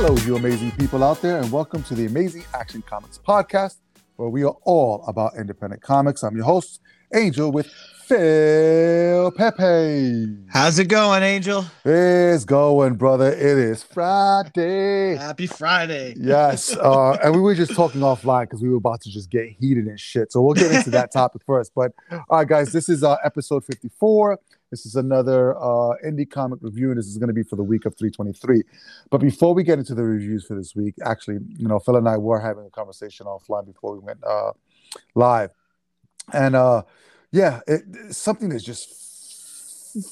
Hello, you amazing people out there, and welcome to the Amazing Action Comics podcast, where we are all about independent comics. I'm your host, Angel, with Phil Pepe. How's it going, Angel? It's going, brother. It is Friday. Happy Friday. Yes. Uh, and we were just talking offline because we were about to just get heated and shit. So we'll get into that topic first. But all right, guys, this is uh, episode 54. This is another uh, indie comic review, and this is going to be for the week of 323. But before we get into the reviews for this week, actually, you know, Phil and I were having a conversation offline before we went uh, live, and uh, yeah, it, something that's just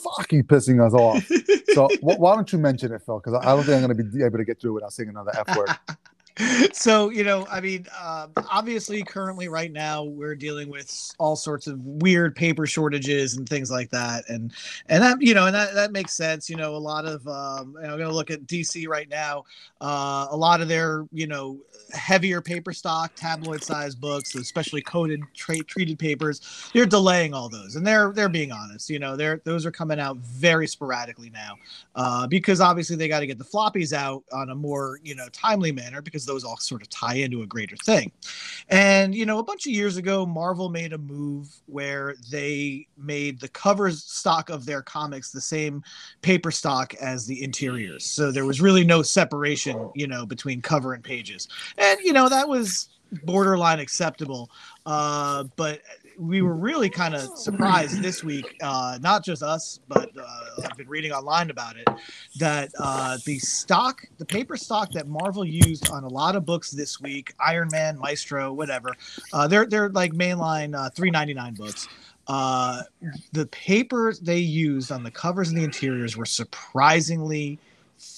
fucking pissing us off. so wh- why don't you mention it, Phil? Because I don't think I'm going to be able to get through it without saying another F word. so you know i mean uh, obviously currently right now we're dealing with all sorts of weird paper shortages and things like that and and that you know and that, that makes sense you know a lot of um, i'm to look at dc right now uh, a lot of their you know heavier paper stock tabloid sized books especially coated tra- treated papers they're delaying all those and they're they're being honest you know they're those are coming out very sporadically now uh, because obviously they got to get the floppies out on a more you know timely manner because those all sort of tie into a greater thing. And, you know, a bunch of years ago, Marvel made a move where they made the cover stock of their comics the same paper stock as the interiors. So there was really no separation, you know, between cover and pages. And, you know, that was borderline acceptable. Uh, but we were really kind of surprised this week, uh, not just us, but uh, I've been reading online about it, that uh, the stock, the paper stock that Marvel used on a lot of books this week, Iron Man, Maestro, whatever, uh, they're they're like mainline uh, three ninety nine books. Uh, the paper they used on the covers and the interiors were surprisingly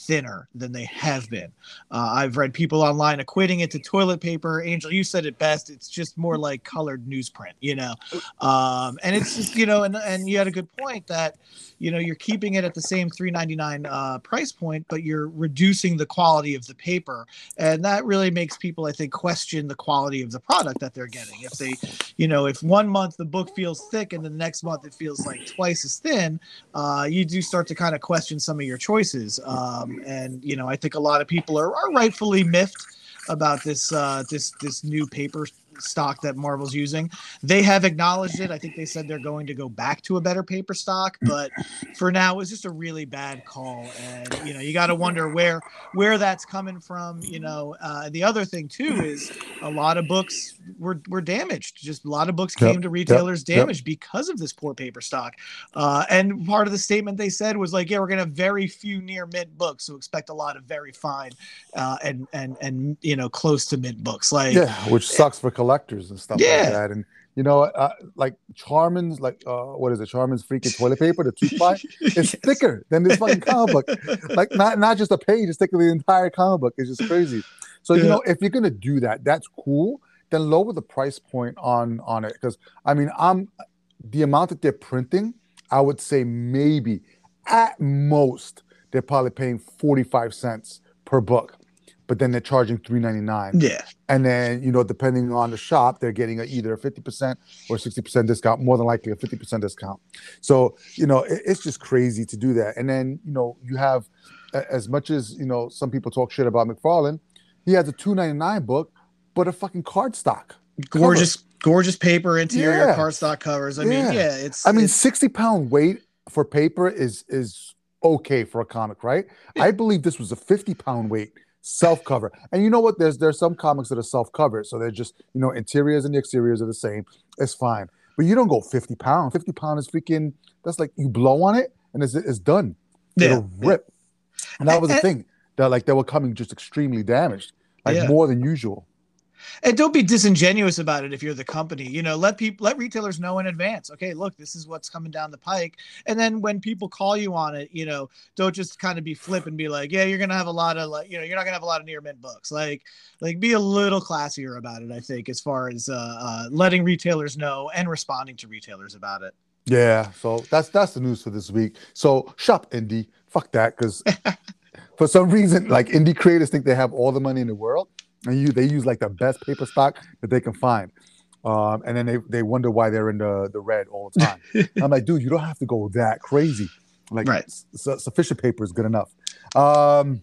thinner than they have been. Uh, I've read people online equating it to toilet paper. Angel, you said it best. It's just more like colored newsprint, you know. Um, and it's just, you know, and and you had a good point that, you know, you're keeping it at the same 3.99 uh, price point, but you're reducing the quality of the paper, and that really makes people, I think, question the quality of the product that they're getting. If they, you know, if one month the book feels thick and the next month it feels like twice as thin, uh, you do start to kind of question some of your choices. Um, and you know, I think a lot of people are, are rightfully miffed about this uh, this this new paper stock that Marvel's using. They have acknowledged it. I think they said they're going to go back to a better paper stock, but for now, it was just a really bad call. And you know, you got to wonder where where that's coming from. You know, uh, the other thing too is a lot of books were were damaged. Just a lot of books Yep, came to retailers yep. damaged because of this poor paper stock. Uh, and part of the statement they said was like, "Yeah, we're gonna have very few near mint books, so expect a lot of very fine uh, and and and you know close to mint books." Like, yeah, which sucks for collectors and stuff Yeah. like that. And you know, uh, like Charmin's, like uh, what is it? Charmin's freaking toilet paper, the two ply, it's Yes. thicker than this fucking comic book. Like not not just a page, it's thicker than the entire comic book. It's just crazy. So you know, if you're gonna do that, that's cool. Then lower the price point on on it because I mean, I'm the amount that they're printing. I would say maybe at most they're probably paying forty five cents per book, but then they're charging three ninety nine. yeah, And then, you know, depending on the shop, they're getting a, either a 50% or 60% discount, more than likely a 50% discount. So, you know, it- it's just crazy to do that. And then, you know, you have, as much as, you know, some people talk shit about McFarlane, he has a 299 book, but a fucking card stock. gorgeous, gorgeous paper interior Yeah. cardstock covers. I Yeah. mean, yeah, it's. I mean, it's- 60 pound weight for paper is is okay for a comic, right? I believe this was a 50 pound weight self cover. And you know what? There's there's some comics that are self covered, so they're just you know interiors and the exteriors are the same. It's fine, but you don't go 50 pound. 50 pound is freaking. That's like you blow on it and it's it's done. Yeah, It'll rip. And that was the thing that like they were coming just extremely damaged, like Yeah. more than usual. And don't be disingenuous about it if you're the company you know let people let retailers know in advance okay look this is what's coming down the pike. And then when people call you on it you know don't just kind of be flip and be like yeah you're gonna have a lot of like you know you're not gonna have a lot of near mint books. Like like be a little classier about it i think as far as uh, uh letting retailers know and responding to retailers about it. Yeah, so that's that's the news for this week. So shop indie, fuck that, because for some reason, like indie creators think they have all the money in the world, and you they use like the best paper stock that they can find, um, and then they they wonder why they're in the the red all the time. I'm like, dude, you don't have to go that crazy. Like, Right. su- sufficient paper is good enough. Um,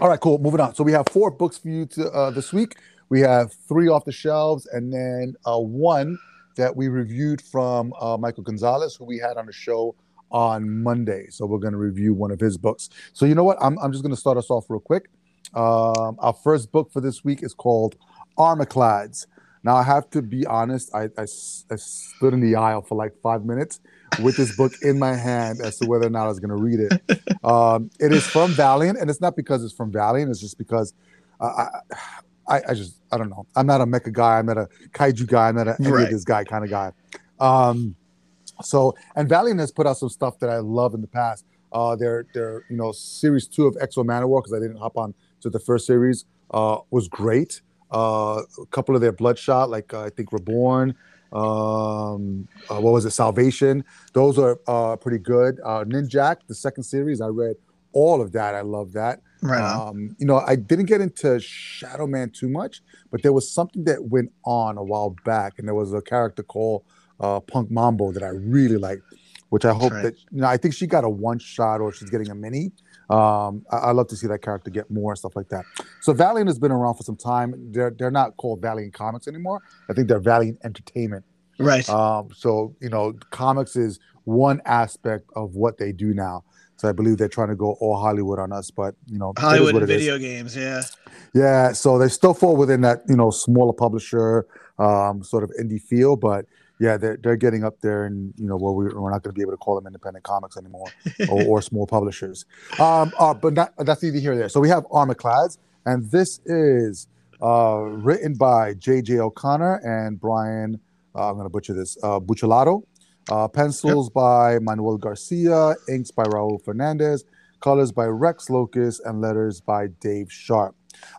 All right, cool. Moving on. So we have four books for you to, uh, this week. We have three off the shelves, and then uh, one that we reviewed from uh, Michael Gonzalez, who we had on the show on Monday. So we're going to review one of his books. So you know what? I'm, I'm just going to start us off real quick. Um, our first book for this week is called Armorclads. Now, I have to be honest, I, I, I stood in the aisle for like five minutes with this book in my hand as to whether or not I was going to read it. Um, it is from Valiant, and it's not because it's from Valiant, it's just because uh, I, I, just, I don't know. I'm not a mecha guy, I'm not a kaiju guy, I'm not a, right. this guy kind of guy. Um, so, and Valiant has put out some stuff that I love in the past. Uh, their, their, you know, series two of X-O Manowar, because I didn't hop on to the first series, uh, was great. Uh, a couple of their Bloodshot, like uh, I think Reborn, um, uh, what was it, Salvation. Those are uh, pretty good. Uh, Ninjak, the second series, I read all of that. I love that. Right. Um, you know, I didn't get into Shadow Man too much, but there was something that went on a while back, and there was a character called uh, Punk Mambo that I really liked, which I hope right. that you know. I think she got a one shot, or she's getting a mini. Um, I, I, love to see that character get more and stuff like that. So Valiant has been around for some time. They're they're not called Valiant Comics anymore. I think they're Valiant Entertainment. Right. Um, so you know, comics is one aspect of what they do now. So I believe they're trying to go all Hollywood on us, but you know, Hollywood video is. games, yeah. Yeah, so they still fall within that you know smaller publisher um, sort of indie feel, but yeah, they're they're getting up there, and you know, well, we, we're not going to be able to call them independent comics anymore, or, or, small publishers. Um, uh, but not, that's neither here nor there. So we have Armorclads, and this is uh, written by J.J. O'Connor and Brian. Uh, I'm going to butcher this. Uh. Uh, pencils yep. by Manuel Garcia, inks by Raul Fernandez, colors by Rex Lokus, and letters by Dave Sharp.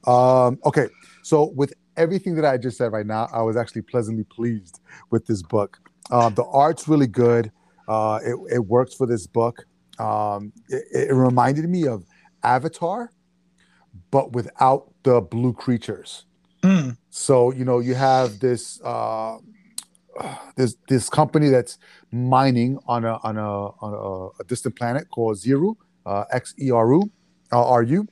Um, okay, so with everything that I just said right now, I was actually pleasantly pleased with this book. Um, the art's really good. Uh, it, it works for this book. Um, it, it, reminded me of Avatar, but without the blue creatures. Mm. So you know you have this uh, this this company that's mining on a on a on a, a distant planet called Xeru, uh, X E R U, uh, R U,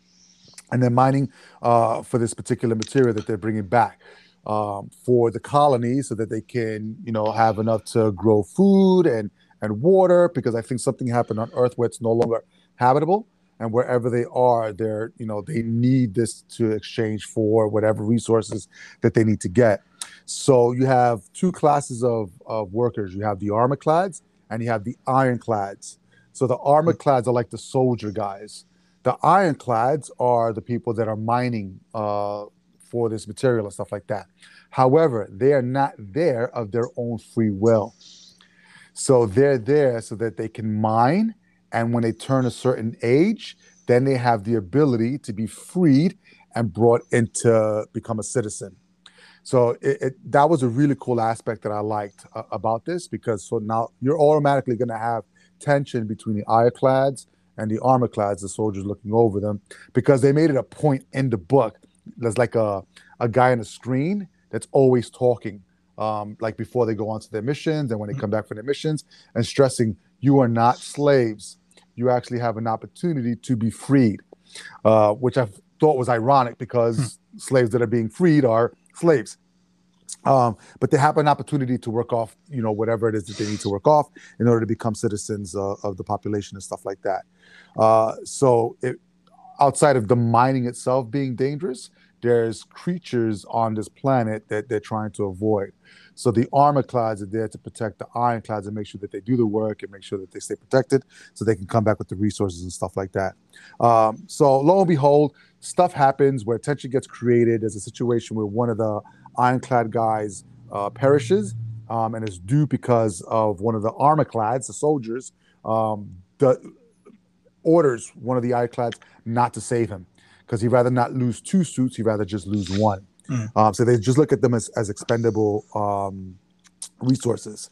and they're mining uh, for this particular material that they're bringing back um, for the colony so that they can, you know, have enough to grow food and and water. Because I think something happened on Earth where it's no longer habitable, and wherever they are, they're, you know, they need this to exchange for whatever resources that they need to get. So you have two classes of of workers. You have the armorclads and you have the ironclads. So the armorclads are like the soldier guys the ironclads are the people that are mining uh, for this material and stuff like that. However, they are not there of their own free will. So they're there so that they can mine. And when they turn a certain age, then they have the ability to be freed and brought into become a citizen. So it, it, that was a really cool aspect that I liked uh, about this because so now you're automatically going to have tension between the ironclads and the armorclads, the soldiers looking over them, because they made it a point in the book. There's like a, a guy on the screen that's always talking, um, like before they go on to their missions and when they mm-hmm. come back from their missions, and stressing, you are not slaves. You actually have an opportunity to be freed, uh, which I thought was ironic because hmm. slaves that are being freed are slaves. Um, but they have an opportunity to work off, you know, whatever it is that they need to work off in order to become citizens uh, of the population and stuff like that. Uh, so, it, outside of the mining itself being dangerous, there's creatures on this planet that they're trying to avoid. So the armorclads are there to protect the ironclads and make sure that they do the work and make sure that they stay protected, so they can come back with the resources and stuff like that. Um, so lo and behold, stuff happens where tension gets created. There's a situation where one of the ironclad guys uh, perishes, um, and it's due because of one of the armorclads, the soldiers, um, the, orders one of the ironclads not to save him because he'd rather not lose two suits, he'd rather just lose one. Mm. Um, so they just look at them as, as expendable um, resources.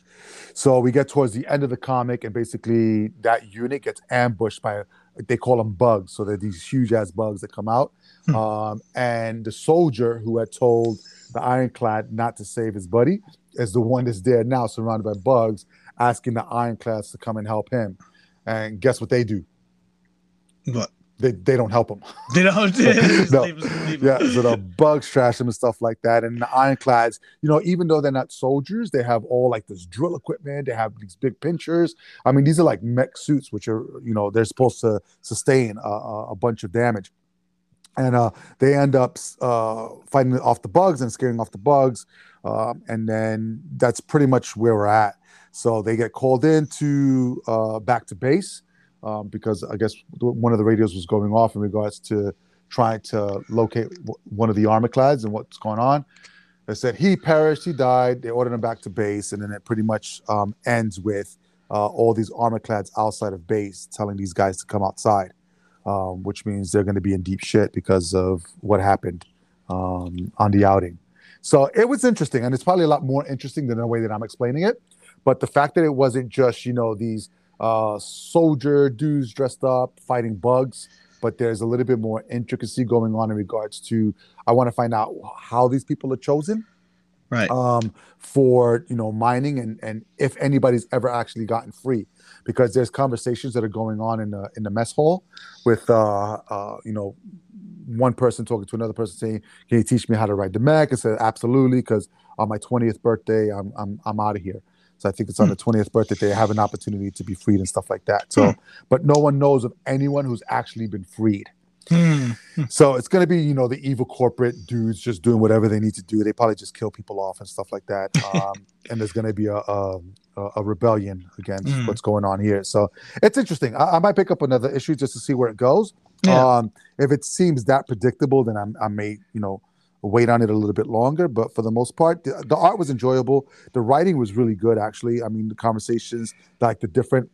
So we get towards the end of the comic, and basically that unit gets ambushed by they call them bugs. So they're these huge ass bugs that come out. Mm. Um, and the soldier who had told the ironclad not to save his buddy is the one that's there now, surrounded by bugs, asking the ironclads to come and help him. And guess what they do? What? they, they don't help them. They don't. No. leave us- leave yeah, so the bugs trash them and stuff like that. And the ironclads, you know, even though they're not soldiers, they have all like this drill equipment. They have these big pinchers. I mean, these are like mech suits, which are you know they're supposed to sustain a, a bunch of damage. And uh, they end up uh, fighting off the bugs and scaring off the bugs, um, and then that's pretty much where we're at. So they get called in to uh, back to base um, because I guess one of the radios was going off in regards to trying to locate w- one of the armorclads and what's going on. They said he perished, he died. They ordered him back to base, and then it pretty much um, ends with uh, all these armorclads outside of base telling these guys to come outside, um, which means they're going to be in deep shit because of what happened um, on the outing. So it was interesting, and it's probably a lot more interesting than the way that I'm explaining it. But the fact that it wasn't just you know these uh, soldier dudes dressed up fighting bugs, but there's a little bit more intricacy going on in regards to I want to find out how these people are chosen Right. um, for you know mining and and if anybody's ever actually gotten free because there's conversations that are going on in the in the mess hall with uh, uh, you know one person talking to another person saying can you teach me how to ride the mech I said absolutely because on my 20th birthday I'm I'm, I'm out of here. So I think it's on the 20th birthday they have an opportunity to be freed and stuff like that. So but no one knows of anyone who's actually been freed Hmm. so it's going to be, you know, the evil corporate dudes just doing whatever they need to do. They probably just kill people off and stuff like that. Um, and there's going to be a, a a rebellion against Mm. what's going on here. So it's interesting. I, I might pick up another issue just to see where it goes. Yeah. Um, if it seems that predictable, then I'm, I may, you know, wait on it a little bit longer. But for the most part, the, the art was enjoyable. The writing was really good, actually. I mean, the conversations, like the different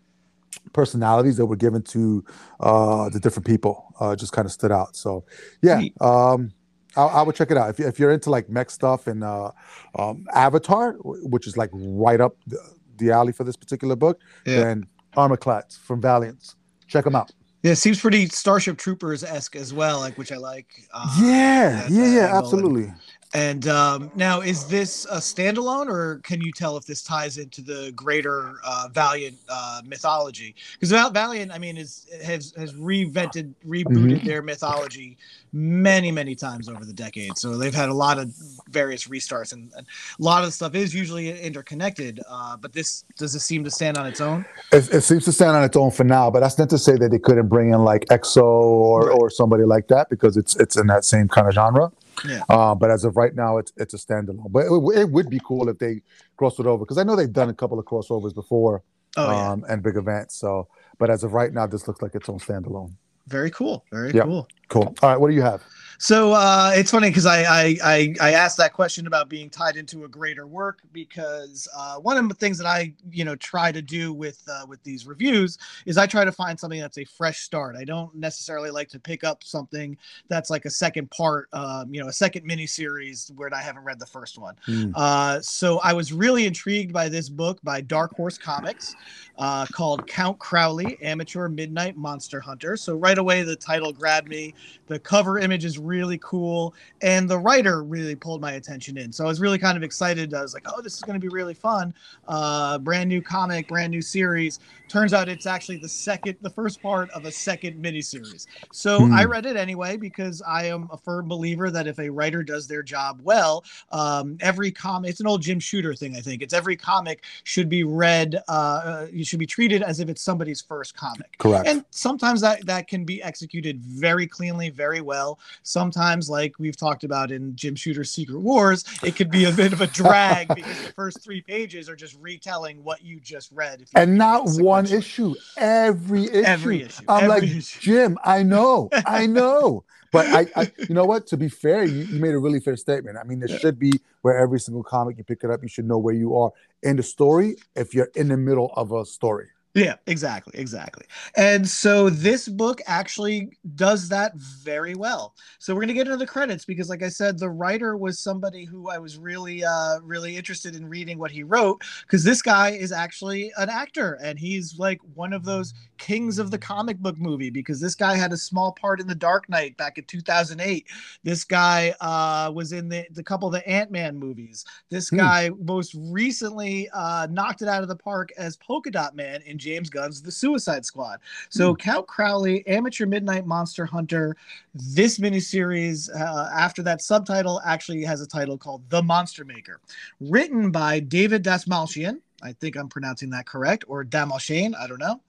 personalities that were given to uh, the different people uh, just kind of stood out. So, yeah, um, I, I would check it out if, if you're into like mech stuff and uh, um, Avatar, which is like right up the, the alley for this particular book. Yeah. Then Armorclads from Valiant, check them out. Yeah, it seems pretty Starship Troopers esque as well, like which I like. Uh, yeah, yeah, yeah, angle and- absolutely. And um, now, is this a standalone, or can you tell if this ties into the greater uh, Valiant uh, mythology? Because Valiant, I mean, is has has reinvented, rebooted their mythology many, many times over the decades. So they've had a lot of various restarts, and, and a lot of the stuff is usually interconnected. Uh, but this does it seem to stand on its own? It, it seems to stand on its own for now, but that's not to say that they couldn't bring in like X-O or, Right. or somebody like that because it's it's in that same kind of genre. Yeah. Uh, but as of right now, it's it's a standalone. But it, it would be cool if they crossed it over because I know they've done a couple of crossovers before Oh yeah, um, and big events. So, but as of right now, this looks like its own standalone. very cool, very Yeah. cool. Cool. All right, what do you have? So uh, it's funny because I, I I I asked that question about being tied into a greater work because uh, one of the things that I you know try to do with uh, with these reviews is I try to find something that's a fresh start. I don't necessarily like to pick up something that's like a second part, um, you know, a second miniseries where I haven't read the first one. Uh, so I was really intrigued by this book by Dark Horse Comics uh, called Count Crowley, Amateur Midnight Monster Hunter. So right away the title grabbed me. The cover image is really cool, and the writer really pulled my attention in. So I was really kind of excited. I was like, "Oh, this is going to be really fun! Uh, brand new comic, brand new series." Turns out it's actually the second, the first part of a second miniseries. So Hmm. I read it anyway because I am a firm believer that if a writer does their job well, um, every comic it's an old Jim Shooter thing. I think it's every comic should be read. Uh, uh, you should be treated as if it's somebody's first comic Correct. and sometimes that that can be executed very cleanly very well sometimes like we've talked about in jim shooter's secret wars it could be a bit of a drag because the first three pages are just retelling what you just read you and not one issue, every issue. Every issue, I'm every like, issue. Jim, I know, I know. But I, I, you know what? To be fair, you, you made a really fair statement. I mean, there Yeah. should be where every single comic you pick it up, you should know where you are in the story if you're in the middle of a story. Yeah, exactly, exactly. And so this book actually does that very well. So we're gonna get into the credits because, like I said, the writer was somebody who I was really, uh, really interested in reading what he wrote because this guy is actually an actor and he's like one of those kings of the comic book movie because this guy had a small part in The Dark Knight back in 2008. This guy uh, was in the, the couple of the Ant Man movies. This Hmm. guy most recently uh, knocked it out of the park as Polka Dot Man in James Gunn's The Suicide Squad. So mm. Count Crowley, Amateur Midnight Monster Hunter. This miniseries, uh, after that subtitle, actually has a title called The Monster Maker, written by David Dastmalchian. I think I'm pronouncing that correct, or Damalshane. I don't know.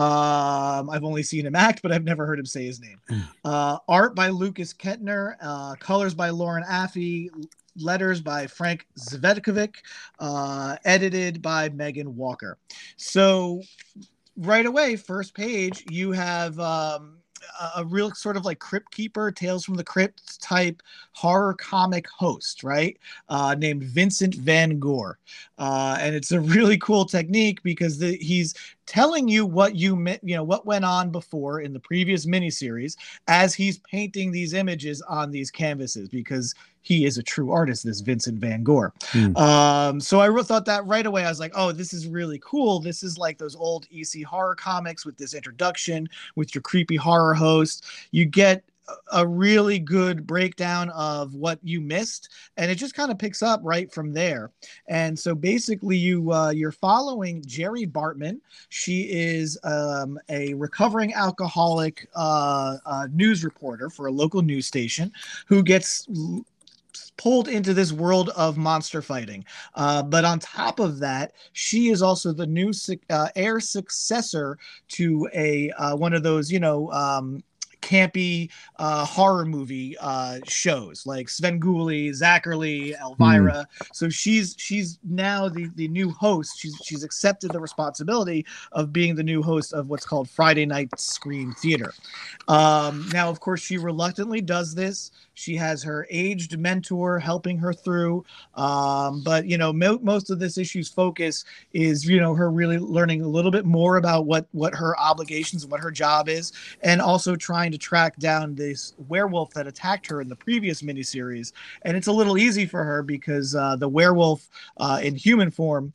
Um, I've only seen him act, but I've never heard him say his name. Hmm. Uh, art by Lukas Ketner, uh, colors by Lauren Affe, letters by Frank Cvetkovic, uh, edited by Megan Walker. So, right away, first page, you have. Um, a real sort of like crypt keeper tales from the crypt type horror comic host right uh, named vincent van gogh uh, and it's a really cool technique because the, he's telling you what you you know what went on before in the previous miniseries as he's painting these images on these canvases because he is a true artist this vincent van gogh. Mm. um, so i thought that right away. I was like oh this is really cool. This is like those old ec horror comics with this introduction with your creepy horror host. You get a really good breakdown of what you missed and it just kind of picks up right from there and so basically you uh, you're following jerri bartman she is um, a recovering alcoholic uh, uh, news reporter for a local news station who gets pulled into this world of monster fighting. Uh, but on top of that, she is also the new uh, heir successor to a uh, one of those, you know, um, campy uh, horror movie uh, shows like Svengoolie, Zacherle, Elvira. Mm. So she's she's now the the new host. She's she's accepted the responsibility of being the new host of what's called Friday Night Scream Theater. Um, now, of course, she reluctantly does this. She has her aged mentor helping her through. Um, but you know, mo- most of this issue's focus is you know her really learning a little bit more about what what her obligations and what her job is, and also trying to track down this werewolf that attacked her in the previous miniseries. And it's a little easy for her because uh, the werewolf uh, in human form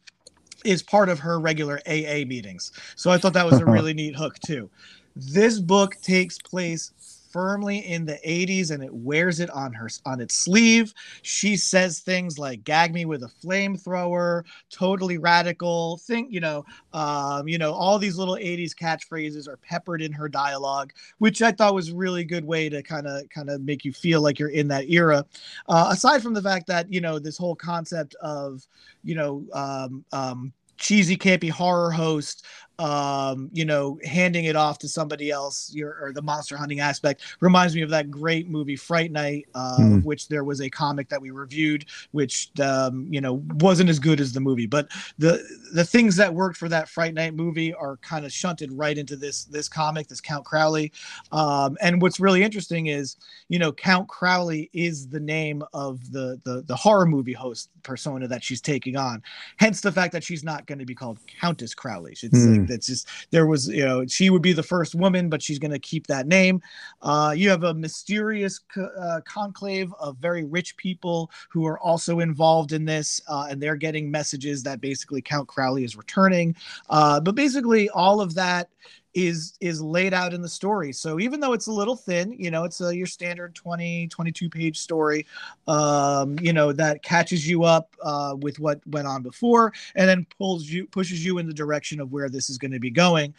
is part of her regular AA meetings. So I thought that was a really neat hook too. This book takes place firmly in the 80s and it wears it on her on its sleeve. She says things like "gag me with a flamethrower," "totally radical." Think you know, um, you know, all these little 80s catchphrases are peppered in her dialogue, which I thought was a really good way to kind of kind of make you feel like you're in that era. Uh, aside from the fact that you know this whole concept of you know um, um, cheesy campy horror host um, you know, handing it off to somebody else, your, or the monster hunting aspect reminds me of that great movie Fright Night, uh, mm. which there was a comic that we reviewed, which um, you know wasn't as good as the movie, but the the things that worked for that Fright Night movie are kind of shunted right into this this comic, this Count Crowley. Um, and what's really interesting is, you know, Count Crowley is the name of the the the horror movie host persona that she's taking on. Hence the fact that she's not going to be called Countess Crowley. It's mm. like that's just there was you know she would be the first woman, but she's going to keep that name. Uh, you have a mysterious co- uh, conclave of very rich people who are also involved in this, uh, and they're getting messages that basically Count Crowley is returning. Uh, but basically, all of that is is laid out in the story. So even though it's a little thin you know it's a, your standard 20 22 page story um, you know that catches you up uh, with what went on before and then pulls you pushes you in the direction of where this is going to be going.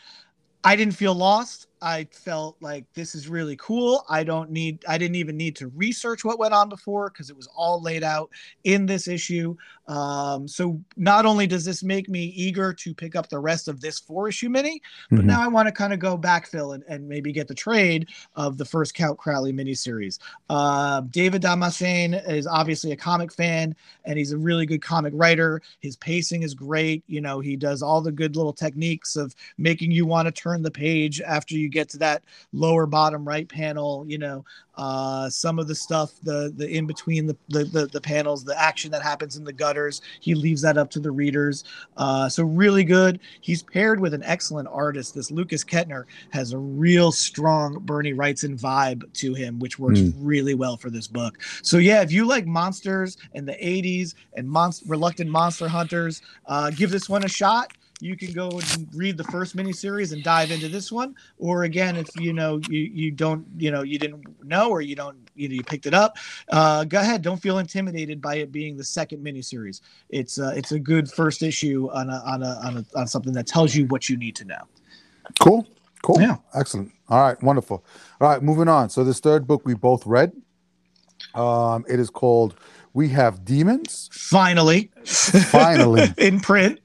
I didn't feel lost I felt like this is really cool. I don't need, I didn't even need to research what went on before because it was all laid out in this issue. Um, so not only does this make me eager to pick up the rest of this four issue mini, but mm-hmm. now I want to kind of go backfill and, and maybe get the trade of the first Count Crowley miniseries. Uh, David Dastmalchian is obviously a comic fan and he's a really good comic writer. His pacing is great. You know, he does all the good little techniques of making you want to turn the page after you get to that lower bottom right panel, you know, uh, some of the stuff, the the in between the, the, the the panels, the action that happens in the gutters, he leaves that up to the readers. Uh, so really good. He's paired with an excellent artist. This Lukas Ketner has a real strong Bernie Wrightson vibe to him, which works mm. really well for this book. So yeah, if you like monsters in the '80s and monst- reluctant monster hunters, uh, give this one a shot you can go and read the first miniseries and dive into this one. Or again, if you know you you don't you know you didn't know or you don't you know you picked it up, uh, go ahead. Don't feel intimidated by it being the second miniseries. It's uh, it's a good first issue on a, on a, on a, on something that tells you what you need to know. Cool. Cool. Yeah. Excellent. All right. Wonderful. All right. Moving on. So this third book we both read. Um, it is called We Have Demons. Finally. Finally. in print.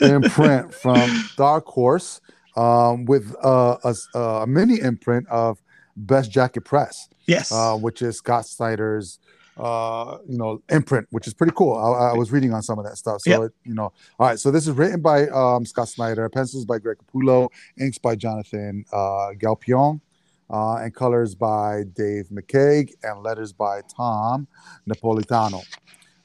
in print from Dark Horse, um, with uh, a, a mini imprint of Best Jackett Press, Yes. uh, which is Scott Snyder's uh you know imprint which is pretty cool i, I was reading on some of that stuff so Yep. it, you know all right so this is written by um scott snyder pencils by greg capullo inks by jonathan uh glapion uh and colors by dave mccaig and letters by tom napolitano.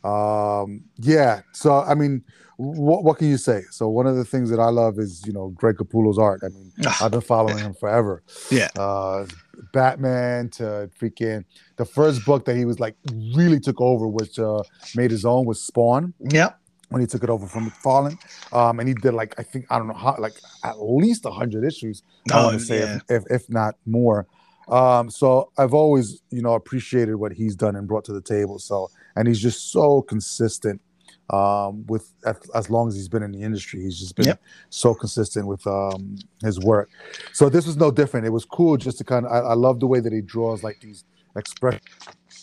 Um yeah so i mean what, what can you say? So one of the things that i love is you know greg capullo's art. I mean Ah, i've been following him forever. Yeah. uh batman to freaking the first book that he was like really took over which uh made his own was spawn. Yep. When he took it over from McFarlane. Um, and he did like I think I don't know how like at least hundred issues. I Oh, want to say yeah. if, if if not more. Um, so I've always you know appreciated what he's done and brought to the table. So and he's just so consistent. Um, with as, as long as he's been in the industry, he's just been Yep. so consistent with um his work. So this was no different. It was cool just to kind of I, I love the way that he draws like these expressions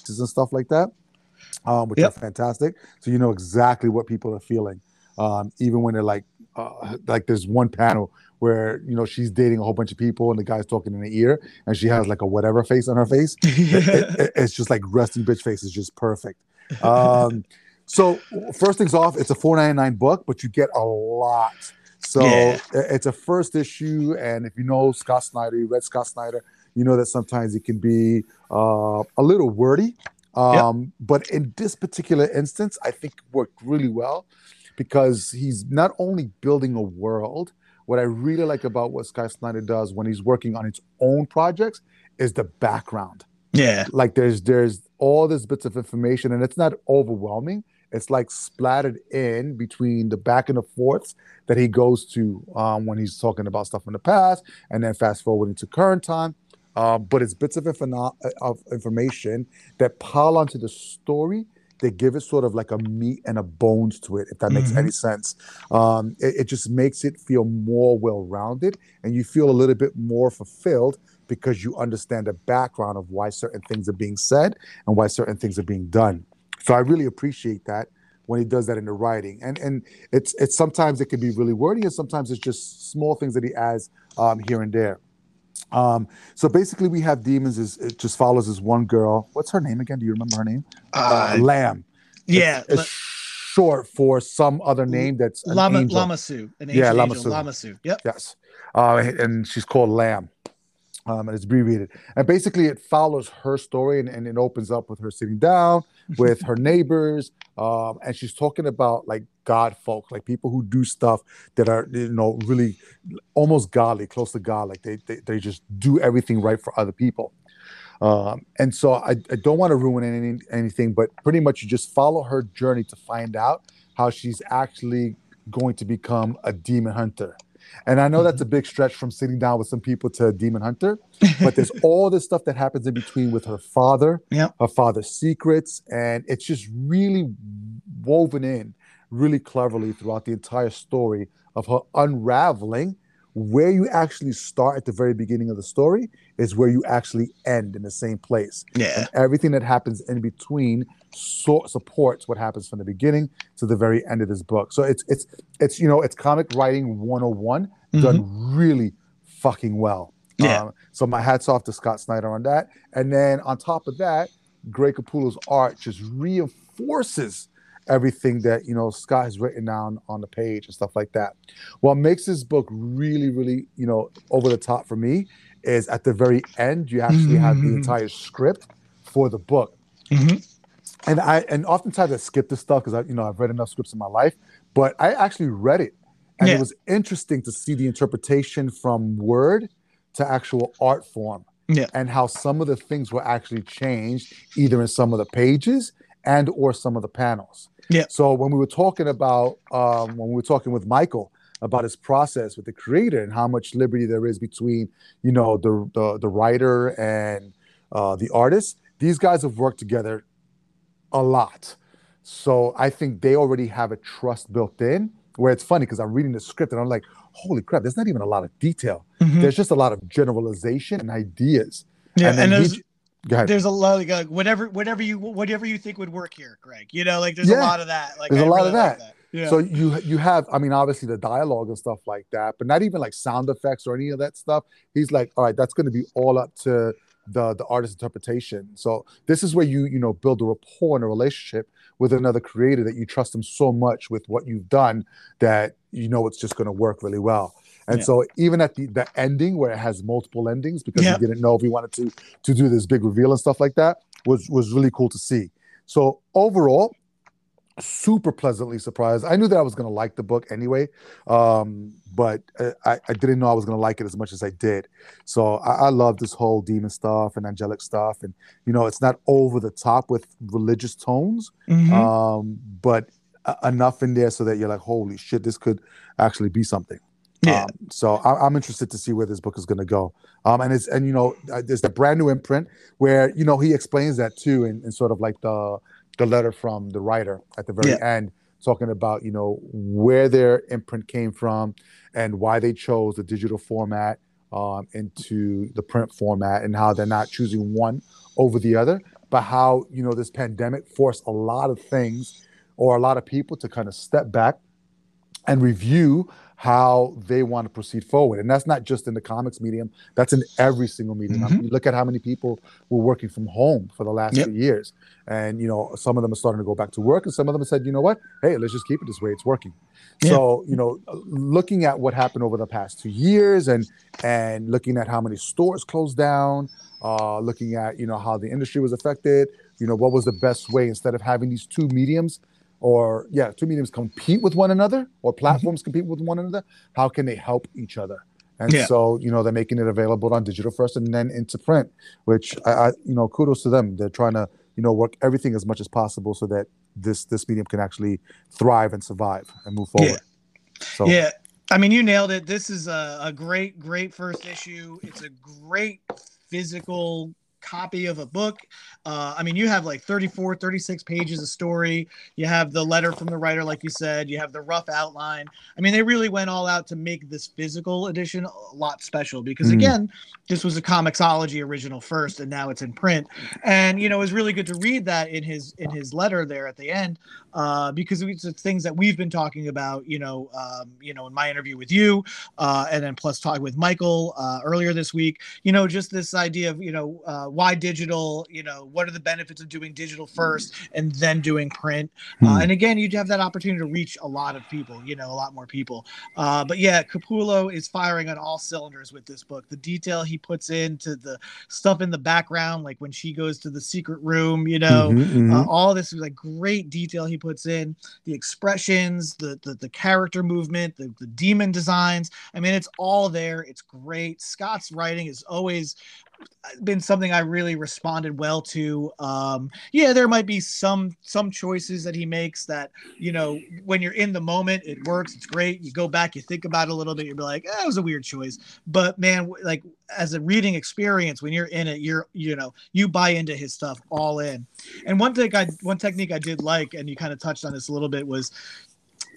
and stuff like that um, which Yep. are fantastic. So you know exactly what people are feeling, um, even when they're like, uh, like there's one panel where you know she's dating a whole bunch of people and the guy's talking in the ear and she has like a whatever face on her face. It- it- it- it's just like resting bitch face is just perfect. Um, so first things off, it's a 4.99 book, but you get a lot. So Yeah. it's a first issue, and if you know Scott Snyder, you read Scott Snyder, you know that sometimes it can be uh, a little wordy. Um, But in this particular instance, I think worked really well because he's not only building a world. What I really like about what Scott Snyder does when he's working on his own projects is the background yeah. like there's there's all these bits of information and it's not overwhelming it's like splattered in between the back and the forths that he goes to um, when he's talking about stuff in the past and then fast forwarding to current time uh, but it's bits of, info- of information that pile onto the story they give it sort of like a meat and a bones to it if that makes Mhm. any sense um, it, it just makes it feel more well-rounded and you feel a little bit more fulfilled because you understand the background of why certain things are being said and why certain things are being done. So I really appreciate that when he does that in the writing. And and it's it's sometimes it can be really wordy, and sometimes it's just small things that he adds um, here and there. Um, so basically, we have demons. Is it just follows this one girl? What's her name again? Do you remember her name? Uh, Lamb. yeah. It's, it's short for some other name that's an Lama angel. Lamasu. An Yeah, ancient angel. Lamasu. Lamasu. Yep. Yes. Uh, and she's called Lamb. Um, and it's abbreviated. And basically, it follows her story and, and it opens up with her sitting down with her neighbors. Um, and she's talking about like God folk, like people who do stuff that are, you know, really almost godly, close to God. Like they, they, they just do everything right for other people. Um, and so I, I don't want to ruin any, anything, but pretty much you just follow her journey to find out how she's actually going to become a demon hunter. And I know that's a mm-hmm. big stretch from sitting down with some people to demon hunter, but there's all this stuff that happens in between with her father, Yep. her father's secrets, and it's just really woven in really cleverly throughout the entire story of her unraveling where you actually start at the very beginning of the story is where you actually end in the same place. Yeah. And everything that happens in between so- supports what happens from the beginning to the very end of this book. So it's it's it's you know it's comic writing 101 done really fucking well. Yeah. Um, so my hats off to Scott Snyder on that. And then on top of that, Greg Capullo's art just reinforces everything that you know Scott has written down on the page and stuff like that. What makes this book really, really, you know, over the top for me is at the very end, you actually have the Mhm. entire script for the book. Mhm. And I and oftentimes I skip this stuff because I, you know, I've read enough scripts in my life, but I actually read it. And Yeah. it was interesting to see the interpretation from word to actual art form. Yeah. And how some of the things were actually changed either in some of the pages and or some of the panels. Yeah. So when we were talking about um, when we were talking with Michael about his process with the creator and how much liberty there is between you know the the, the writer and uh, the artist. These guys have worked together a lot, so I think they already have a trust built in. Where it's funny because I'm reading the script and I'm like, holy crap, there's not even a lot of detail. Mhm. There's just a lot of generalization and ideas. Yeah, and then and there's, ahead. there's a lot like, uh, whatever whatever you whatever you think would work here, Greg. You know, like there's a lot of that. Like There's a I lot really of like that. Yeah. So you you have, I mean, obviously the dialogue and stuff like that, but not even like sound effects or any of that stuff. He's like, all right, that's going to be all up to the the artist's interpretation. So this is where you you know build a rapport and a relationship with another creator that you trust them so much with what you've done that you know it's just going to work really well. And Yeah. so even at the the ending where it has multiple endings because Yeah. he didn't know if he wanted to to do this big reveal and stuff like that was was really cool to see. So overall, super pleasantly surprised. I knew that I was going to like the book anyway, um, but uh, I, I didn't know I was going to like it as much as I did. So I, I love this whole demon stuff and angelic stuff, and you know, it's not over the top with religious tones, Mhm. um, but uh, enough in there so that you're like, holy shit, this could actually be something. yeah. Um, so I, I'm interested to see where this book is going to go. Um, and it's and you know uh, there's the brand new imprint where you know he explains that too in, in sort of like the the letter from the writer at the very end, talking about you know where their imprint came from and why they chose the digital format um, into the print format and how they're not choosing one over the other, but how you know this pandemic forced a lot of things or a lot of people to kind of step back and review how they want to proceed forward. And that's not just in the comics medium, that's in every single medium. I mean, you look at how many people were working from home for the last Yep. few years. And, you know, some of them are starting to go back to work, and some of them said, you know what? Hey, let's just keep it this way. It's working. Yeah. So, you know, looking at what happened over the past two years and and looking at how many stores closed down, uh, looking at, you know, how the industry was affected, you know, what was the best way instead of having these two mediums or yeah, two mediums compete with one another or Mm-hmm. platforms compete with one another, how can they help each other? And Yeah. so, you know, they're making it available on digital first and then into print, which I, I, you know, kudos to them. They're trying to, you know, work everything as much as possible so that this this medium can actually thrive and survive and move Yeah. forward. So Yeah. I mean, you nailed it. This is a, a great, great first issue. It's a great physical copy of a book. Uh, I mean, you have like 34, 36 pages of story. You have the letter from the writer, like you said. You have the rough outline. I mean, they really went all out to make this physical edition a lot special because, Mhm. again, this was a Comixology original first, and now it's in print. And you know, it was really good to read that in his in his letter there at the end, uh, because it's the things that we've been talking about. You know, um, you know, in my interview with you, uh, and then plus talking with Michael uh, earlier this week. You know, just this idea of you know uh, why digital. You know, what are the benefits of doing digital first and then doing print? Uh, Hmm. and again, you'd have that opportunity to reach a lot of people. You know, a lot more people. Uh, but yeah, Capullo is firing on all cylinders with this book. The detail he puts into the stuff in the background, like when she goes to the secret room, you know, Mhm, mhm. uh, all this is like great detail he puts in the expressions the the, the character movement the, the demon designs i mean it's all there it's great scott's writing is always been something i really responded well to um yeah there might be some some choices that he makes that you know when you're in the moment it works it's great you go back you think about it a little bit you'll be like eh, it was a weird choice but man like as a reading experience when you're in it you're you know you buy into his stuff all in and one thing I one technique I did like, and you kind of touched on this a little bit, was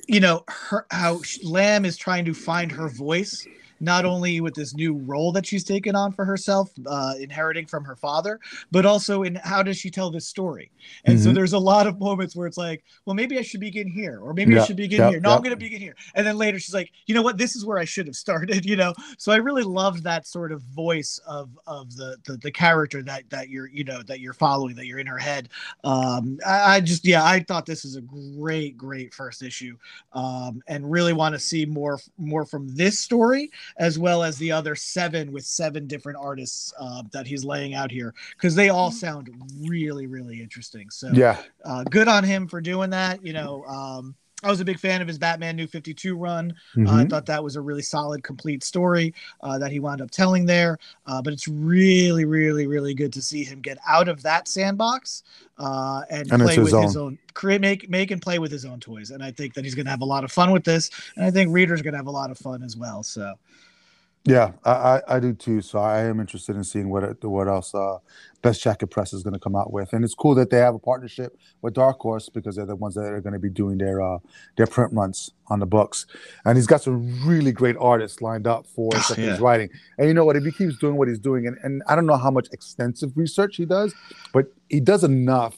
you know her how Lamb is trying to find her voice. Not only with this new role that she's taken on for herself, uh, inheriting from her father, but also in how does she tell this story? And so Mhm. there's a lot of moments where it's like, well, maybe I should begin here, or maybe I should begin yeah, here. No, yeah. I'm going to begin here. And then later she's like, you know what? This is where I should have started. You know, so I really loved that sort of voice of of the the, the character that that you're you know that you're following, that you're in her head. Um, I, I just yeah, I thought this is a great great first issue, um, and really want to see more more from this story as well as the other seven with seven different artists uh, that he's laying out here because they all sound really really interesting. So yeah. uh, good on him for doing that. You know, um, I was a big fan of his Batman New 52 run. Mhm. Uh, I thought that was a really solid, complete story uh, that he wound up telling there. Uh, but it's really, really, really good to see him get out of that sandbox uh, and, And play into with his his own, create, make, make and play with his own toys. And I think that he's going to have a lot of fun with this. And I think readers are going to have a lot of fun as well. So Yeah, I, I, I do too. So I am interested in seeing what it, what else uh, Best Jackett Press is going to come out with, and it's cool that they have a partnership with Dark Horse because they're the ones that are going to be doing their uh, their print runs on the books. And he's got some really great artists lined up for Oh, stuff yeah. he's writing. And you know what? If he keeps doing what he's doing, and, and I don't know how much extensive research he does, but he does enough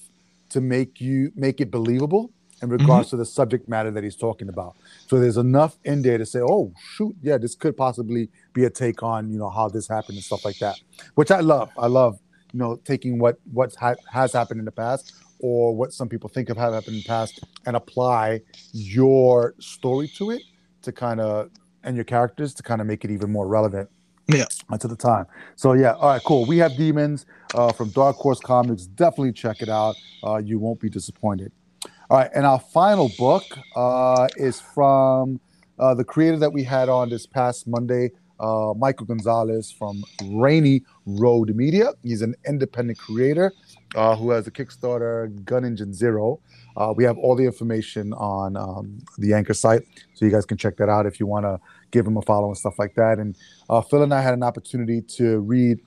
to make you make it believable in regards to the subject matter that he's talking about. So there's enough in there to say, oh shoot, yeah, this could possibly be a take on you know how this happened and stuff like that, which I love. I love you know taking what what ha- has happened in the past or what some people think of have happened in the past and apply your story to it to kind of and your characters to kind of make it even more relevant Yeah. uh, to the time. So yeah, all right, cool. We have Demons uh, from Dark Horse Comics. Definitely check it out. Uh, you won't be disappointed. All right, and our final book uh, is from uh, the creator that we had on this past Monday, uh, Michael Gonzalez from Rainy Road Media. He's an independent creator uh, who has a Kickstarter, Gun Engine Zero. Uh, we have all the information on um, the Anchor site, so you guys can check that out if you want to give him a follow and stuff like that. And uh, Phil and I had an opportunity to read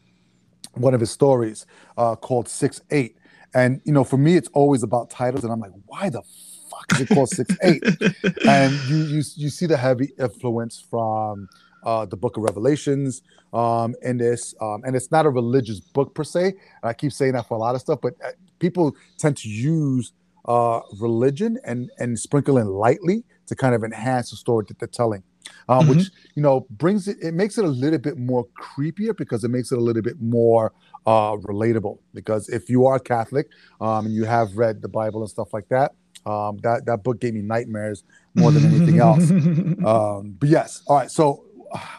one of his stories uh, called Six Eight. And you know, for me, it's always about titles, and I'm like, why the fuck is it called Six Eight? and you you you see the heavy influence from uh, the Book of Revelations um, in this, um, and it's not a religious book per se. And I keep saying that for a lot of stuff, but uh, people tend to use uh, religion and and sprinkle in lightly to kind of enhance the story that they're telling, uh, which you know brings it. It makes it a little bit more creepier because it makes it a little bit more uh, relatable. Because if you are Catholic um, and you have read the Bible and stuff like that, um, that that book gave me nightmares more than anything else. Um, but yes, all right. So,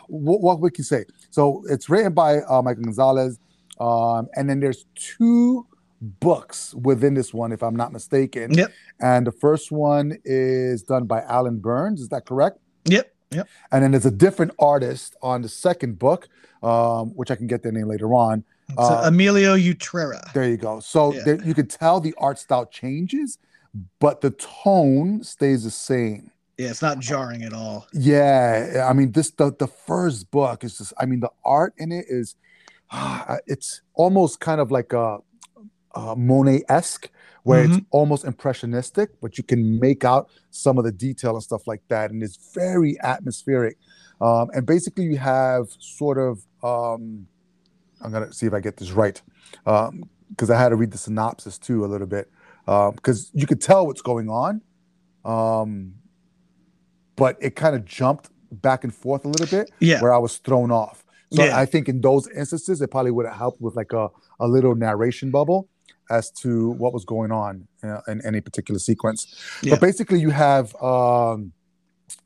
what, what we can say? So it's written by uh, Michael Gonzalez, um, and then there's two books within this one, if I'm not mistaken. Yep. And the first one is done by Alan Burns. Is that correct? Yep. Yep. And then there's a different artist on the second book, um, which I can get their name later on. Uh, Emilio Utrera. There you go. So Yeah. there, you can tell the art style changes, but the tone stays the same. Yeah, it's not jarring at all. Yeah, I mean this the the first book is just I mean the art in it is uh, it's almost kind of like a, a Monet-esque where it's mm-hmm. almost impressionistic, but you can make out some of the detail and stuff like that, and it's very atmospheric. Um, and basically, you have sort of um, I'm gonna see if I get this right um, because I had to read the synopsis too a little bit um, because you could tell what's going on. Um, But it kind of jumped back and forth a little bit Yeah. where I was thrown off. So Yeah. I think in those instances, it probably would have helped with like a, a little narration bubble as to what was going on uh, in any particular sequence. Yeah. But basically, you have um,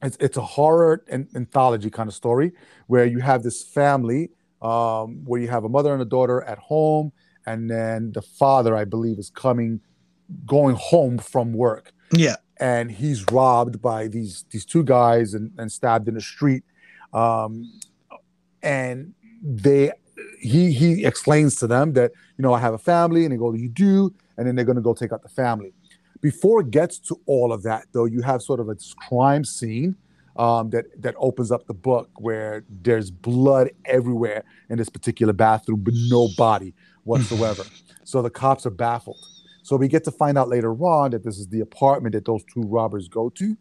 it's, it's a horror and anthology kind of story where you have this family um, where you have a mother and a daughter at home, and then the father, I believe, is coming, going home from work Yeah. And he's robbed by these these two guys and, and stabbed in the street. Um and they he he explains to them that you know i have a family and they go you do? And then they're going to go take out the family. Before it gets to all of that though you have sort of a crime scene um, that that opens up the book where there's blood everywhere in this particular bathroom but no body whatsoever. So the cops are baffled so we get to find out later on that this is the apartment that those two robbers go to.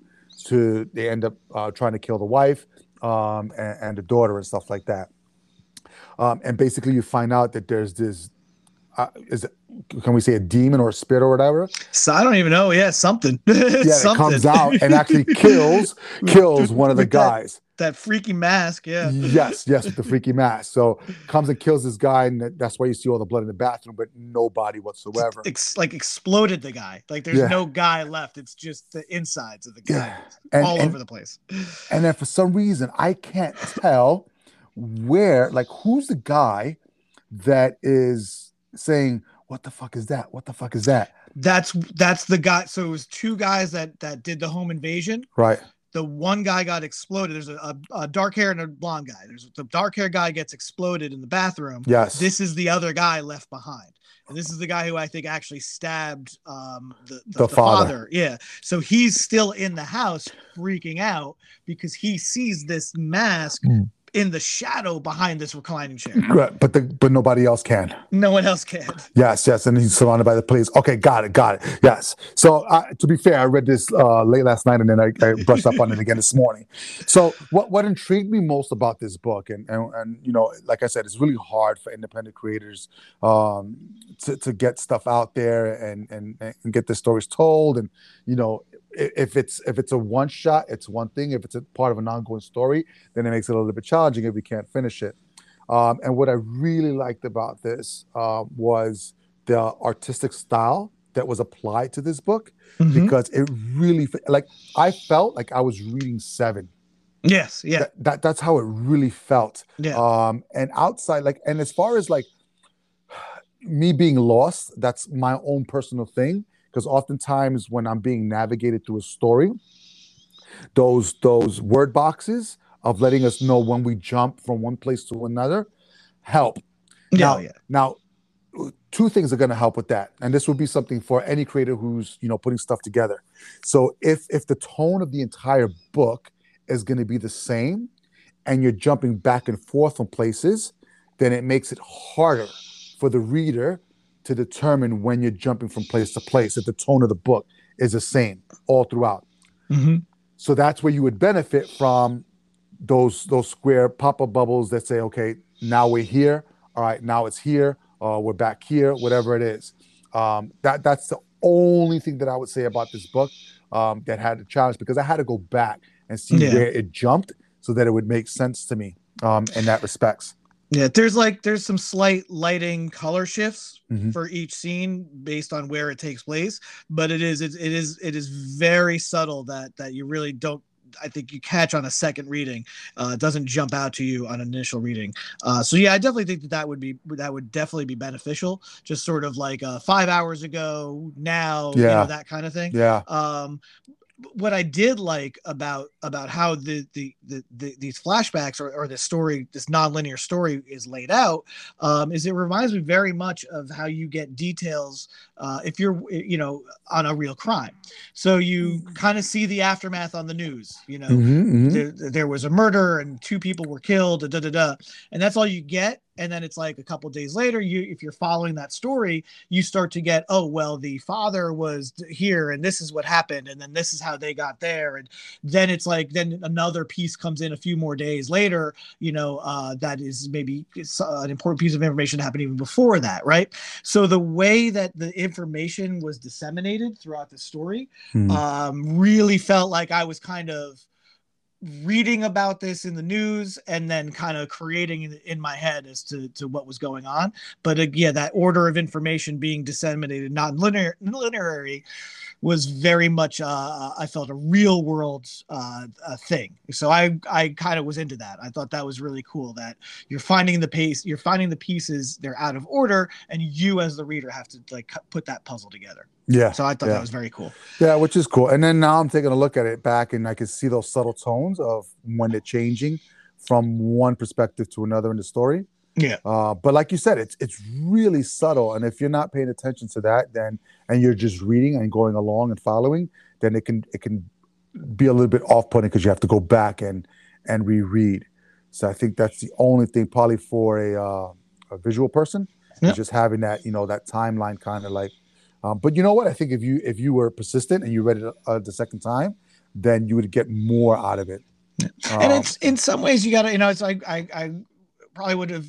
To they end up uh, trying to kill the wife um, and, and the daughter and stuff like that. Um, and basically, you find out that there's this. Uh, is can we say a demon or a spirit or whatever? So I don't even know. Yeah, something. Yeah, it comes out and actually kills kills one of the that- guys. that freaky mask. Yeah. Yes, yes, with the freaky mask. So comes and kills this guy, and that's why you see all the blood in the bathroom, but nobody whatsoever. Ex- like exploded the guy. Like there's Yeah. no guy left. It's just the insides of the guy Yeah, and, all and- over the place. And then for some reason, I can't tell where, like, who's the guy that is saying, what the fuck is that? What the fuck is that? That's that's the guy. So it was two guys that that did the home invasion. Right. The one guy got exploded. There's a, a, a dark hair and a blonde guy. There's the dark hair guy gets exploded in the bathroom. Yes. This is the other guy left behind. And this is the guy who I think actually stabbed um, the, the, The the father. father. Yeah. So he's still in the house freaking out because he sees this mask Hmm. In the shadow behind this reclining chair. Right, but the but nobody else can. No one else can. Yes, yes, and he's surrounded by the police. Okay, got it, got it. Yes. So uh, to be fair, I read this uh, late last night, and then I, I brushed up on it again this morning. So what what intrigued me most about this book, and and, and you know, like I said, it's really hard for independent creators um, to to get stuff out there and and and get their stories told, and you know. If it's if it's a one shot, it's one thing. If it's a part of an ongoing story, then it makes it a little bit challenging if we can't finish it. Um, and what I really liked about this uh, was the artistic style that was applied to this book Mhm. because it really like I felt like I was reading Seven. Yes. Yeah. That, that that's how it really felt. Yeah. Um, and outside, like, and as far as like me being lost, that's my own personal thing. Because oftentimes when I'm being navigated through a story, those those word boxes of letting us know when we jump from one place to another help. Yeah. Now, oh, yeah. now, two things are going to help with that, and this would be something for any creator who's you know putting stuff together. So if if the tone of the entire book is going to be the same, and you're jumping back and forth from places, then it makes it harder for the reader to determine when you're jumping from place to place. If the tone of the book is the same all throughout. Mhm. So that's where you would benefit from those those square pop-up bubbles that say, okay, now we're here. All right, now it's here. Uh, we're back here. Whatever it is. Um, that that's the only thing that I would say about this book um, that had a challenge because I had to go back and see Yeah. where it jumped so that it would make sense to me um, in that respects. Yeah, there's like there's some slight lighting color shifts Mhm. for each scene based on where it takes place, but it is it, it is it is very subtle that that you really don't I think you catch on a second reading. Uh, it doesn't jump out to you on initial reading. Uh, so yeah, I definitely think that that would be that would definitely be beneficial. Just sort of like uh, five hours ago, now, you Yeah. know, that kind of thing Yeah. um what I did like about about how the the, the, the these flashbacks or, or this story, this nonlinear story is laid out, um, is it reminds me very much of how you get details uh, if you're you know on a real crime. So you kind of see the aftermath on the news. You know, Mhm, mhm. there, there was a murder and two people were killed, da, da, da, and that's all you get. And then it's like a couple days later, you if you're following that story, you start to get, oh well, the father was here, and this is what happened, and then this is how they got there, and then it's like then another piece comes in a few more days later, you know, uh, that is maybe uh, an important piece of information that happened even before that, right? So the way that the information was disseminated throughout the story Mhm. um, really felt like I was kind of reading about this in the news and then kind of creating in, my head as to, to what was going on. But uh, yeah, that order of information being disseminated, not linear, linearly, was very much uh, I felt a real world uh, thing. So I I kind of was into that. I thought that was really cool that you're finding the pace, you're finding the pieces, they're out of order, and you as the reader have to like put that puzzle together. Yeah. So I thought Yeah. that was very cool. Yeah, which is cool. And then now I'm taking a look at it back and I can see those subtle tones of when they're changing from one perspective to another in the story. Yeah. Uh, but like you said, it's it's really subtle. And if you're not paying attention to that, then and you're just reading and going along and following, then it can it can be a little bit off-putting because you have to go back and and reread. So I think that's the only thing probably for a uh, a visual person is just having that you know that timeline kind of like. Um, but you know what? I think if you if you were persistent and you read it uh, the second time, then you would get more out of it. and Um, it's in some ways you gotta you know it's like i i probably would have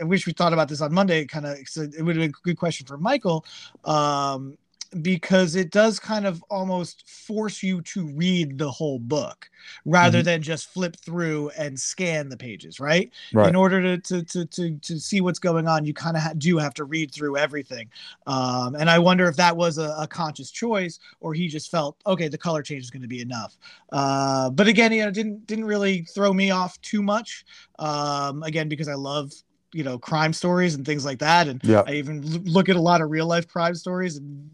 i wish we thought about this on monday kind of it would have been a good question for michael um because it does kind of almost force you to read the whole book rather Mhm. than just flip through and scan the pages right, right. in order to to to to, to see what's going on you kind of ha- do have to read through everything um and i wonder if that was a, a conscious choice or he just felt okay the color change is going to be enough uh, but again, you know, didn't didn't really throw me off too much. Um, again, because I love you know crime stories and things like that and Yeah. i even look at a lot of real life crime stories and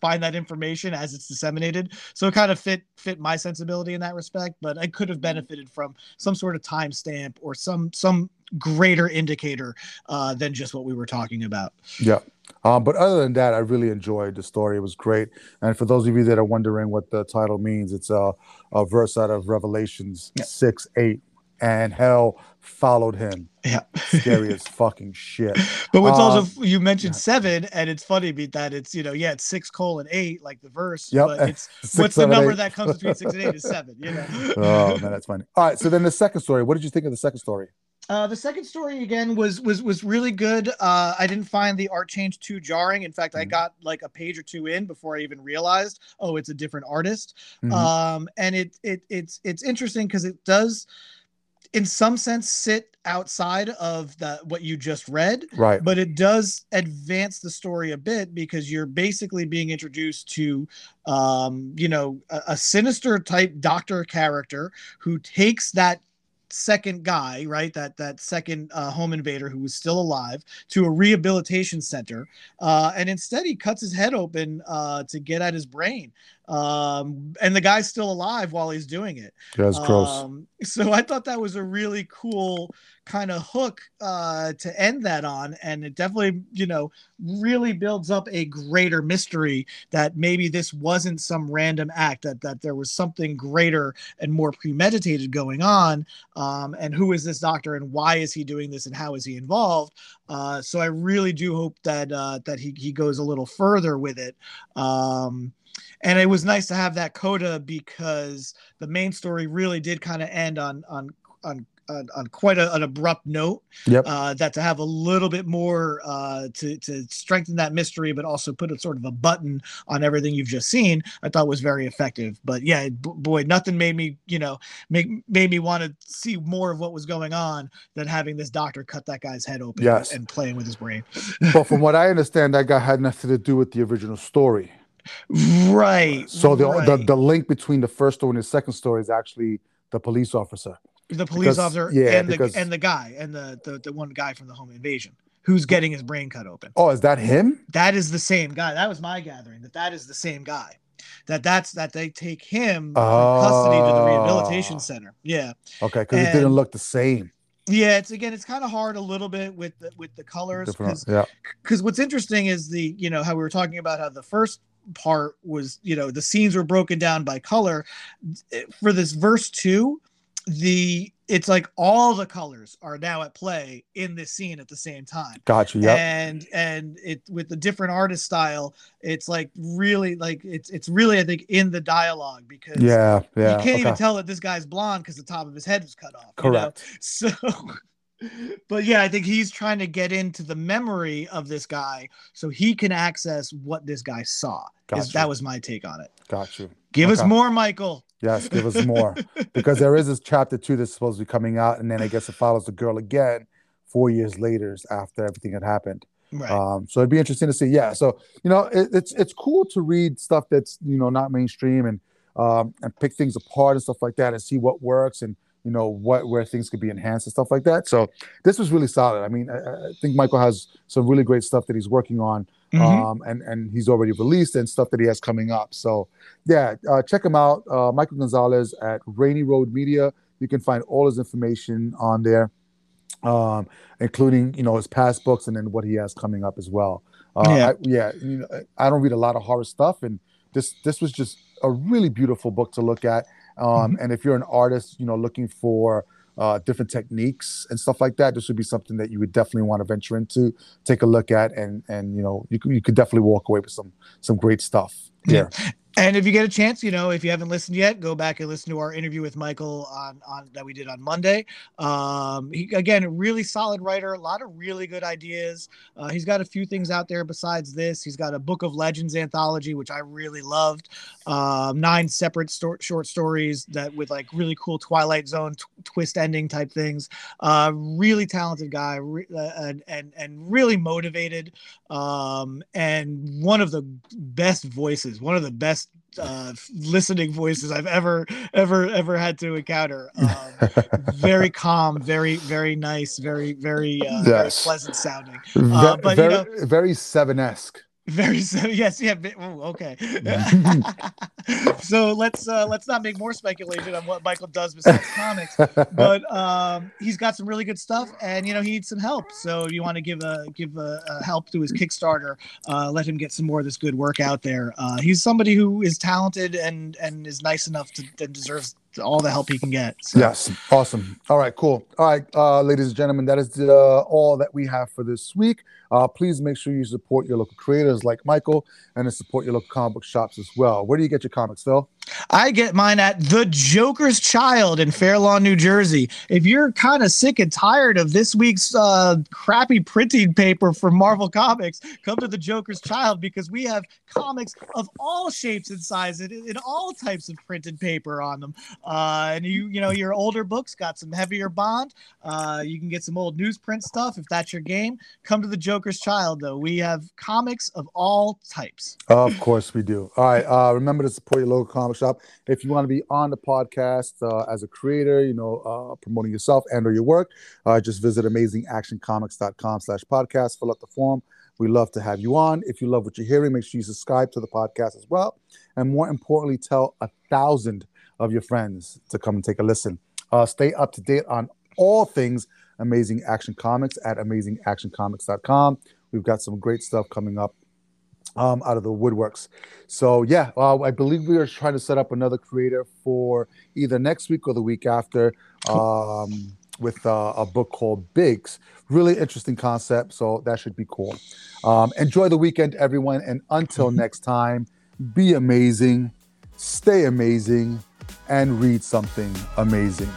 find that information as it's disseminated so it kind of fit fit my sensibility in that respect but i could have benefited from some sort of timestamp or some some greater indicator uh, than just what we were talking about Yeah. Um, but other than that, I really enjoyed the story. It was great. And for those of you that are wondering what the title means, it's a, a verse out of Revelations Yeah. 6 8. And hell followed him. yeah Scary as fucking shit. But what's Um, also you mentioned yeah. seven, and it's funny that it's you know yeah it's six colon eight like the verse, Yep. but it's Six, what's the number eight. that comes between six and eight is seven. You know. Oh, man, that's funny. All right. So then the second story. What did you think of the second story? Uh, the second story again was was was really good. Uh, I didn't find the art change too jarring. In fact, I Mhm. got like a page or two in before I even realized, oh, it's a different artist. Mhm. Um, and it it it's it's interesting because it does, in some sense, sit outside of the what you just read. right. but it does advance the story a bit because you're basically being introduced to um you know a, a sinister type doctor character who takes that second guy right that that second uh, home invader who was still alive to a rehabilitation center uh, and instead he cuts his head open uh, to get at his brain um, and the guy's still alive while he's doing it it's gross. um, so I thought that was a really cool kind of hook uh, to end that on, and it definitely, you know, really builds up a greater mystery that maybe this wasn't some random act that that there was something greater and more premeditated going on. Um, and who is this doctor, and why is he doing this, and how is he involved? Uh, so I really do hope that uh, that he he goes a little further with it. Um, and it was nice to have that coda because the main story really did kind of end on on on on, quite a, an abrupt note. Yep. Uh, that to have a little bit more uh, to to strengthen that mystery, but also put a sort of a button on everything you've just seen, I thought was very effective. But yeah, b- boy, nothing made me you know make made me want to see more of what was going on than having this doctor cut that guy's head open Yes. and playing with his brain. but from what I understand, that guy had nothing to do with the original story. Right. So the, the right. the link between the first story and the second story is actually the police officer. the police Because- officer yeah, and the and the guy and the, the the one guy from the home invasion who's getting his brain cut open. Oh, is that him? That is the same guy. That was my gathering. That that is the same guy. That that's that they take him from custody to the rehabilitation Oh. center. Yeah, Okay, because it didn't look the same. yeah. It's again, it's kind of hard a little bit with the, with the colors because Yeah. because what's interesting is the you know how we were talking about how the first part was you know the scenes were broken down by color for this verse two the it's like all the colors are now at play in this scene at the same time Got you. Yep. and and it with the different artist style it's like really like it's it's really i think in the dialogue because yeah. Yeah. you can't even tell that this guy's blonde because the top of his head was cut off you know? Correct. So, but yeah, I think he's trying to get into the memory of this guy so he can access what this guy saw. Gotcha. that was my take on it. Got you. Give us more, Michael. Yes, give us more. because there is this chapter two that's supposed to be coming out, and then I guess it follows the girl again four years later after everything had happened. Right. Um, so it'd be interesting to see. Yeah, so you know, it, it's it's cool to read stuff that's you know not mainstream and um, and pick things apart and stuff like that, and see what works and you know what where things could be enhanced and stuff like that. So this was really solid. I mean, I, I think Michael has some really great stuff that he's working on, Mhm. um, and and he's already released and stuff that he has coming up. So yeah, uh, check him out, uh, Michael Gonzalez at Rainy Road Media. You can find all his information on there, um, including you know his past books and then what he has coming up as well. Uh, Yeah. I, yeah. You know, I don't read a lot of horror stuff, and this this was just a really beautiful book to look at. Um, And if you're an artist, you know, looking for uh, different techniques and stuff like that, this would be something that you would definitely want to venture into, take a look at, and and you know, you could, you could definitely walk away with some some great stuff. Yeah. Yeah. And if you get a chance, you know, if you haven't listened yet, go back and listen to our interview with Michael on, on that we did on Monday. Um, he again, a really solid writer, a lot of really good ideas. Uh, he's got a few things out there besides this. He's got a Book of Legends anthology, which I really loved. Um, nine separate short stories that with like really cool Twilight Zone t- twist ending type things. Uh, really talented guy, re- uh, and and and really motivated. Um, and one of the best voices, one of the best uh, listening voices I've ever ever ever had to encounter. Um, very calm, very very nice, very very, uh, yes. very pleasant sounding. Uh, but very, you know, very seven esque. Very so yes, yeah. Ooh, okay. so let's uh let's not make more speculation on what Michael does besides comics, but um he's got some really good stuff, and you know he needs some help. So you want to give a give a, a, help to his Kickstarter, uh, let him get some more of this good work out there. Uh, he's somebody who is talented and and is nice enough to and deserves all the help he can get. So. Yes, awesome. All right, cool. All right, uh, ladies and gentlemen, that is uh, all that we have for this week. Uh, please make sure you support your local creators like Michael and to support your local comic book shops as well. Where do you get your comics, Phil? I get mine at The Joker's Child in Fair Lawn, New Jersey. If you're kind of sick and tired of this week's uh, crappy printing paper for Marvel Comics, come to The Joker's Child because we have comics of all shapes and sizes in, in all types of printed paper on them. Uh, and you, you know, your older books got some heavier bond. Uh, you can get some old newsprint stuff if that's your game. Come to The Joker's Child, though. We have comics of all types. Of course, we do. All right. Uh, remember to support your local comic shop. If you want to be on the podcast uh, as a creator, you know, uh, promoting yourself and or your work, uh, just visit amazingactioncomics.com slash podcast. Fill out the form. We love to have you on. If you love what you're hearing, make sure you subscribe to the podcast as well. And more importantly, tell a thousand of your friends to come and take a listen. Uh, stay up to date on all things Amazing Action Comics at amazingactioncomics.com. We've got some great stuff coming up um, out of the woodworks. So yeah, uh, I believe we are trying to set up another creator for either next week or the week after um, with uh, a book called Biggs. Really interesting concept, so that should be cool. Um, enjoy the weekend, everyone, and until mm-hmm. next time, be amazing, stay amazing, and read something amazing.